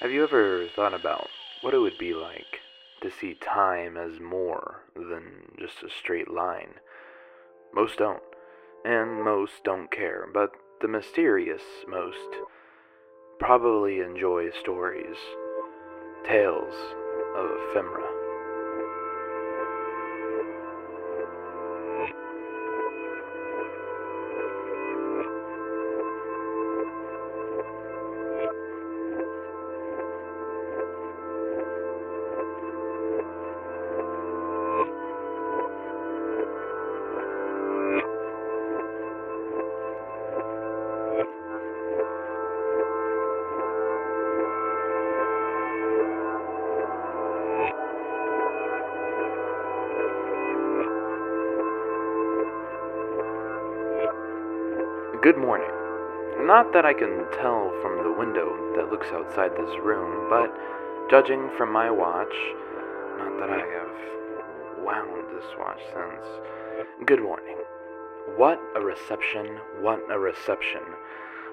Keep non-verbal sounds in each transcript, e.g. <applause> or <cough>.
Have you ever thought about what it would be like to see time as more than just a straight line? Most don't, and most don't care, but the mysterious most probably enjoy stories, tales of ephemera. Good morning. Not that I can tell from the window that looks outside this room, but judging from my watch, not that I have wound this watch since. Good morning. What a reception, what a reception.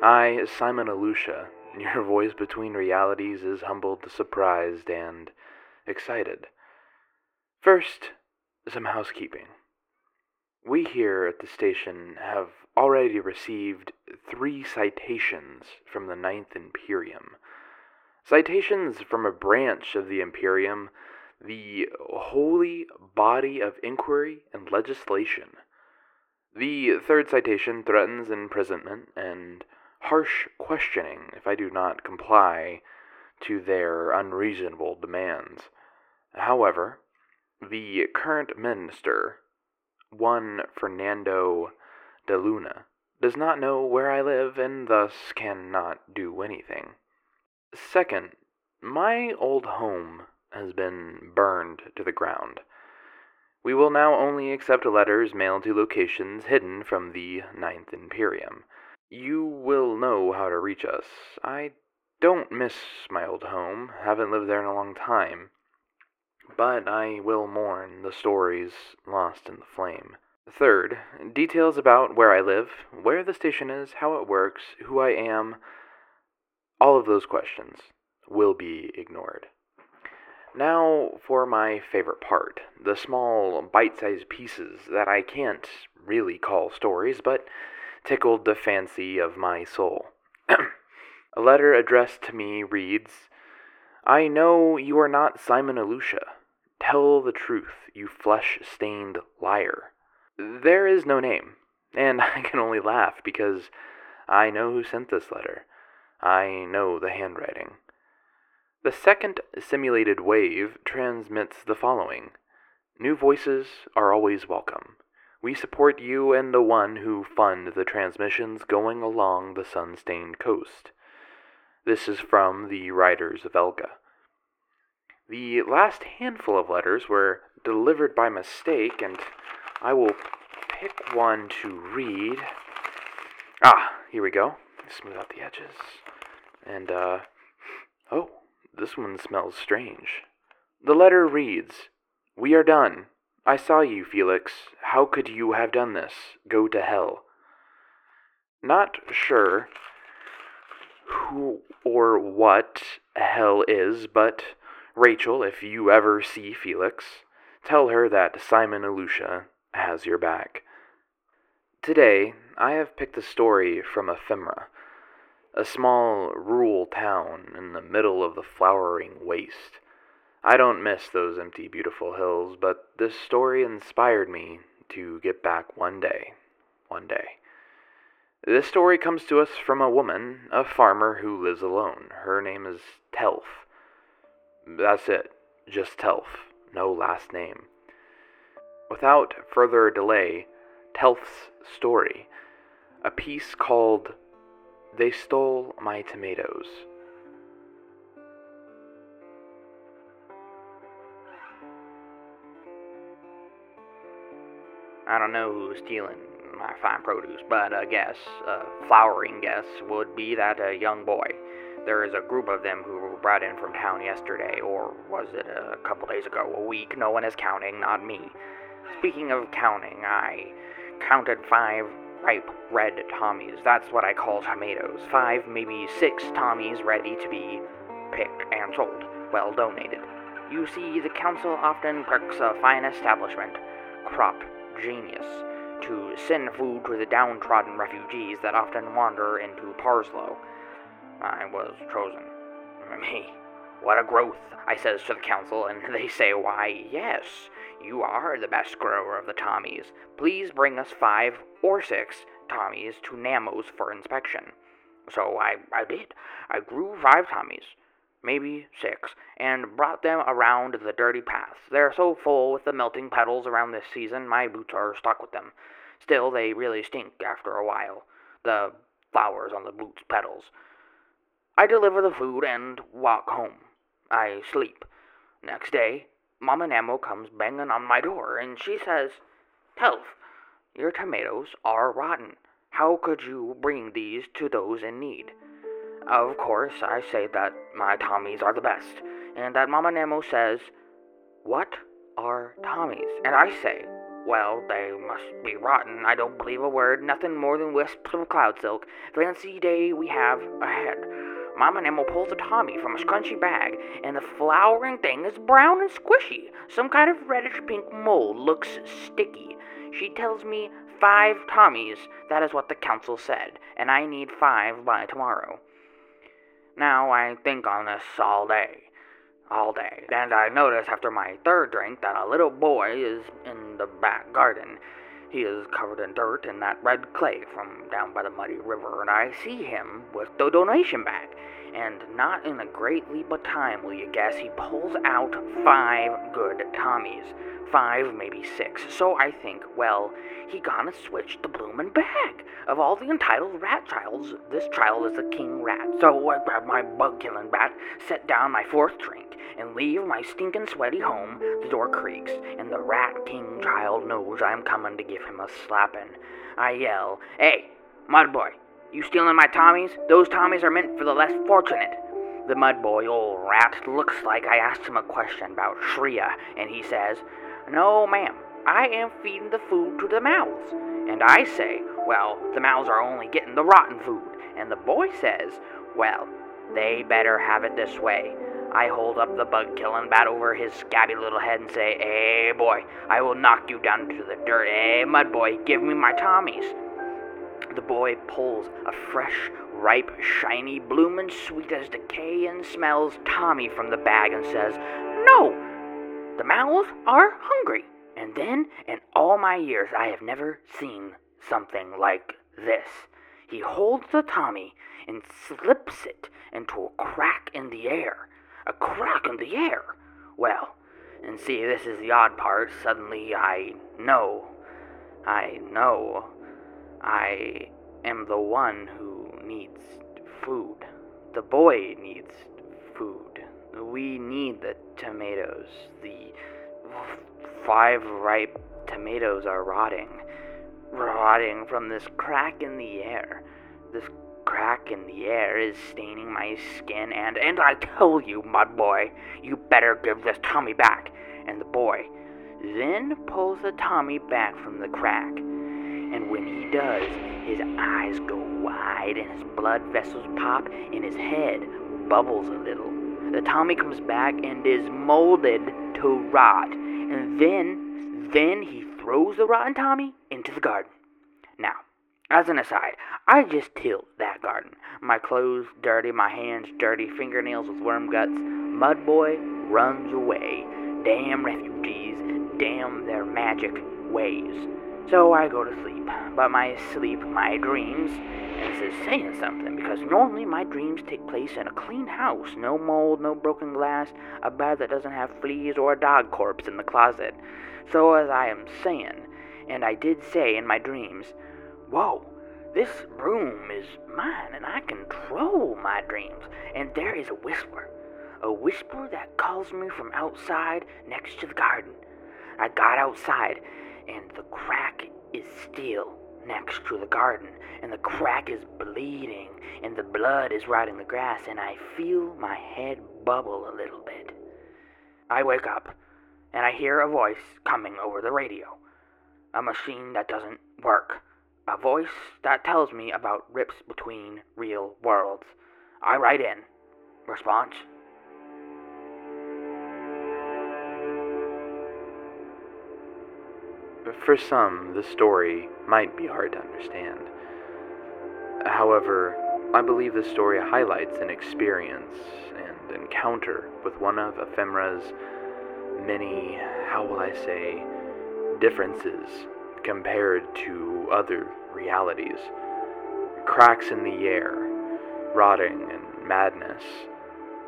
I, Simon Alusha, <laughs> your voice between realities is humbled, surprised, and excited. First, some housekeeping. We here at the station have already received three citations from the Ninth Imperium. Citations from a branch of the Imperium, the holy body of inquiry and legislation. The third citation threatens imprisonment and harsh questioning if I do not comply to their unreasonable demands. However, the current minister, one Fernando de Luna, does not know where I live and thus cannot do anything. Second, my old home has been burned to the ground. We will now only accept letters mailed to locations hidden from the Ninth Imperium. You will know how to reach us. I don't miss my old home, haven't lived there in a long time. But I will mourn the stories lost in the flame. Third, details about where I live, where the station is, how it works, who I am, all of those questions will be ignored. Now for my favorite part the small, bite sized pieces that I can't really call stories, but tickled the fancy of my soul. <clears throat> A letter addressed to me reads I know you are not Simon Alusha. Tell the truth, you flesh stained liar. There is no name, and <laughs> I can only laugh because I know who sent this letter. I know the handwriting. The second simulated wave transmits the following New voices are always welcome. We support you and the one who fund the transmissions going along the sun stained coast. This is from the writers of Elga. The last handful of letters were delivered by mistake, and I will pick one to read. Ah, here we go. Smooth out the edges. And, uh, oh, this one smells strange. The letter reads We are done. I saw you, Felix. How could you have done this? Go to hell. Not sure who or what hell is, but Rachel, if you ever see Felix, tell her that Simon Alusha has your back. Today, I have picked a story from Ephemera, a small rural town in the middle of the flowering waste. I don't miss those empty, beautiful hills, but this story inspired me to get back one day. One day. This story comes to us from a woman, a farmer who lives alone. Her name is Telf. That's it, just Telf, no last name. Without further delay, Telf's story, a piece called They Stole My Tomatoes. I don't know who's stealing my fine produce, but a guess, a flowering guess, would be that a young boy. There is a group of them who were brought in from town yesterday, or was it a couple days ago, a week? No one is counting, not me. Speaking of counting, I counted five ripe red Tommies. That's what I call tomatoes. Five, maybe six Tommies ready to be picked and sold, well donated. You see, the council often picks a fine establishment, crop genius, to send food to the downtrodden refugees that often wander into Parslow. I was chosen. <laughs> Me. What a growth, I says to the council, and <laughs> they say, Why, yes, you are the best grower of the Tommies. Please bring us five or six Tommies to Namos for inspection. So I, I did. I grew five Tommies, maybe six, and brought them around the dirty paths. They're so full with the melting petals around this season, my boots are stuck with them. Still, they really stink after a while. The flowers on the boots' petals. I deliver the food and walk home. I sleep. Next day, Mama Namo comes banging on my door, and she says, Telf, your tomatoes are rotten. How could you bring these to those in need? Of course, I say that my Tommies are the best, and that Mama Namo says, What are Tommies? And I say, Well, they must be rotten. I don't believe a word, nothing more than wisps of cloud silk. Fancy day we have ahead. Mama Nemo pulls a Tommy from a scrunchy bag, and the flowering thing is brown and squishy. Some kind of reddish pink mold looks sticky. She tells me five Tommies. That is what the council said, and I need five by tomorrow. Now I think on this all day. All day. And I notice after my third drink that a little boy is in the back garden. He is covered in dirt and that red clay from down by the muddy river, and I see him with the donation bag. And not in a great leap of time, will you guess, he pulls out five good Tommies. Five, maybe six. So I think, well, he gonna switch the bloomin' bag. Of all the entitled rat childs, this child is the king rat. So I grab my bug killing bat, set down my fourth drink, and leave my stinking sweaty home. The door creaks, and the rat king child knows I'm coming to give him a slapping. I yell, Hey, mud boy, you stealing my Tommies? Those Tommies are meant for the less fortunate. The mud boy, old rat, looks like I asked him a question about Shreya, and he says, No, ma'am, I am feeding the food to the mouths. And I say, Well, the mouths are only getting the rotten food. And the boy says, Well, they better have it this way. I hold up the bug killing bat over his scabby little head and say, Hey, boy, I will knock you down into the dirt. Hey, mud boy, give me my Tommies. The boy pulls a fresh, ripe, shiny, bloomin' sweet as decay and smells Tommy from the bag and says, No, the mouths are hungry. And then, in all my years, I have never seen something like this. He holds the Tommy and slips it into a crack in the air. A crack in the air. Well, and see, this is the odd part. Suddenly I know. I know. I am the one who needs food. The boy needs food. We need the tomatoes. The five ripe tomatoes are rotting. Rotting from this crack in the air. This crack in the air is staining my skin, and, and I tell you, mud boy, you better give this Tommy back. And the boy then pulls the Tommy back from the crack. And when he does, his eyes go wide, and his blood vessels pop, and his head bubbles a little. The Tommy comes back and is molded to rot. And then, then he throws the rotten Tommy into the garden. Now, as an aside, I just tilled that garden. My clothes dirty, my hands dirty, fingernails with worm guts. Mud Boy runs away. Damn refugees, damn their magic ways. So I go to sleep. But my sleep, my dreams, and this is saying something because normally my dreams take place in a clean house. No mold, no broken glass, a bed that doesn't have fleas, or a dog corpse in the closet. So, as I am saying, and I did say in my dreams, Whoa, this room is mine and I control my dreams. And there is a whisper, a whisper that calls me from outside next to the garden. I got outside and the crack is still next to the garden, and the crack is bleeding, and the blood is rotting the grass, and I feel my head bubble a little bit. I wake up, and I hear a voice coming over the radio. A machine that doesn't work. A voice that tells me about rips between real worlds. I write in. Response For some, the story might be hard to understand. However, I believe the story highlights an experience and encounter with one of Ephemera's many, how will I say, differences compared to other realities. Cracks in the air, rotting, and madness.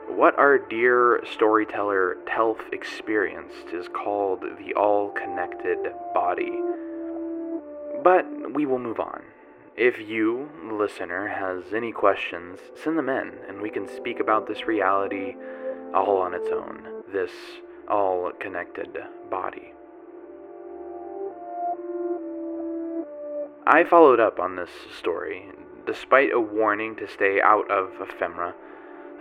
What our dear storyteller Telf experienced is called the all connected body. But we will move on. If you, listener, has any questions, send them in and we can speak about this reality all on its own, this all connected body. I followed up on this story. Despite a warning to stay out of ephemera,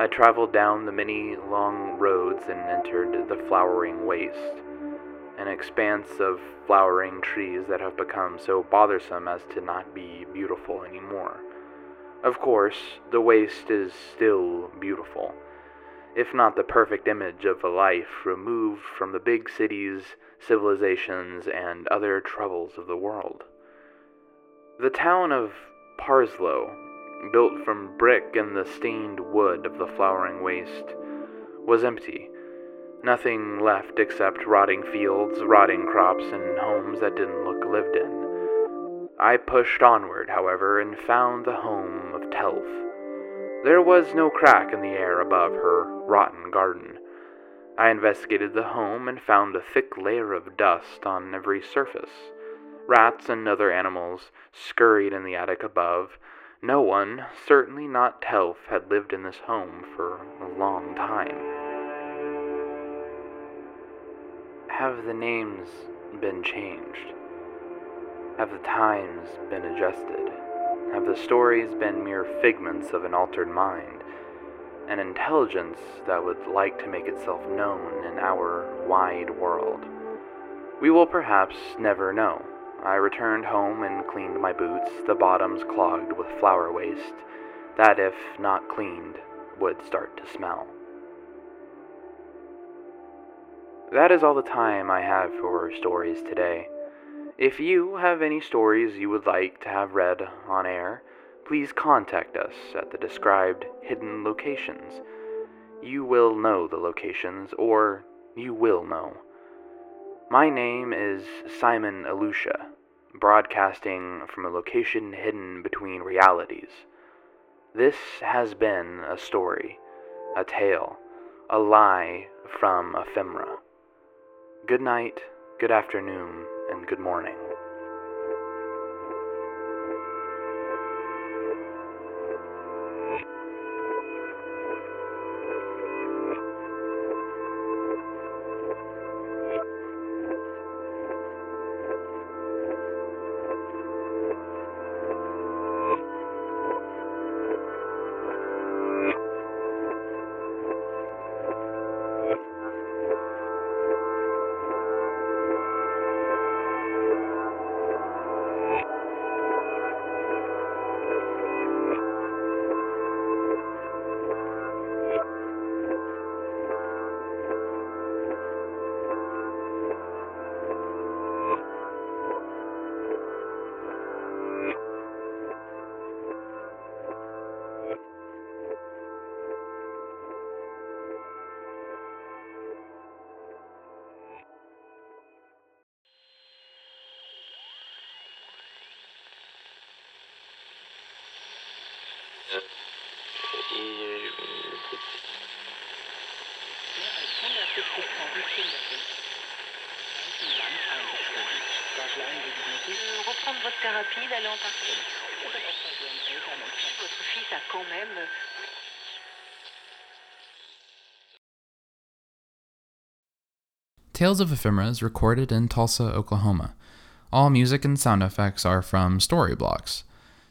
I traveled down the many long roads and entered the flowering waste, an expanse of flowering trees that have become so bothersome as to not be beautiful anymore. Of course, the waste is still beautiful, if not the perfect image of a life removed from the big cities, civilizations, and other troubles of the world. The town of Parslow, built from brick and the stained wood of the flowering waste, was empty. Nothing left except rotting fields, rotting crops, and homes that didn't look lived in. I pushed onward, however, and found the home of Telf. There was no crack in the air above her rotten garden. I investigated the home and found a thick layer of dust on every surface. Rats and other animals scurried in the attic above. No one, certainly not Telf, had lived in this home for a long time. Have the names been changed? Have the times been adjusted? Have the stories been mere figments of an altered mind? An intelligence that would like to make itself known in our wide world? We will perhaps never know. I returned home and cleaned my boots, the bottoms clogged with flower waste, that, if not cleaned, would start to smell. That is all the time I have for stories today. If you have any stories you would like to have read on air, please contact us at the described hidden locations. You will know the locations, or you will know. My name is Simon Alusha, broadcasting from a location hidden between realities. This has been a story, a tale, a lie from ephemera. Good night, good afternoon, and good morning. Euh, reprendre votre thérapie, d'aller en. Votre fils a quand même euh, Tales of Ephemera is recorded in Tulsa, Oklahoma. All music and sound effects are from Storyblocks.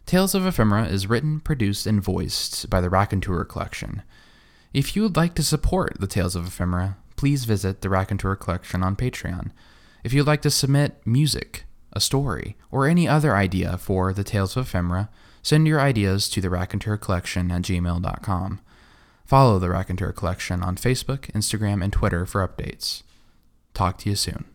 Tales of Ephemera is written, produced, and voiced by the Raconteur Collection. If you would like to support the Tales of Ephemera, please visit the Raconteur Collection on Patreon. If you'd like to submit music, a story, or any other idea for the Tales of Ephemera, send your ideas to the Raconteur Collection at gmail.com. Follow the Raconteur Collection on Facebook, Instagram, and Twitter for updates. Talk to you soon.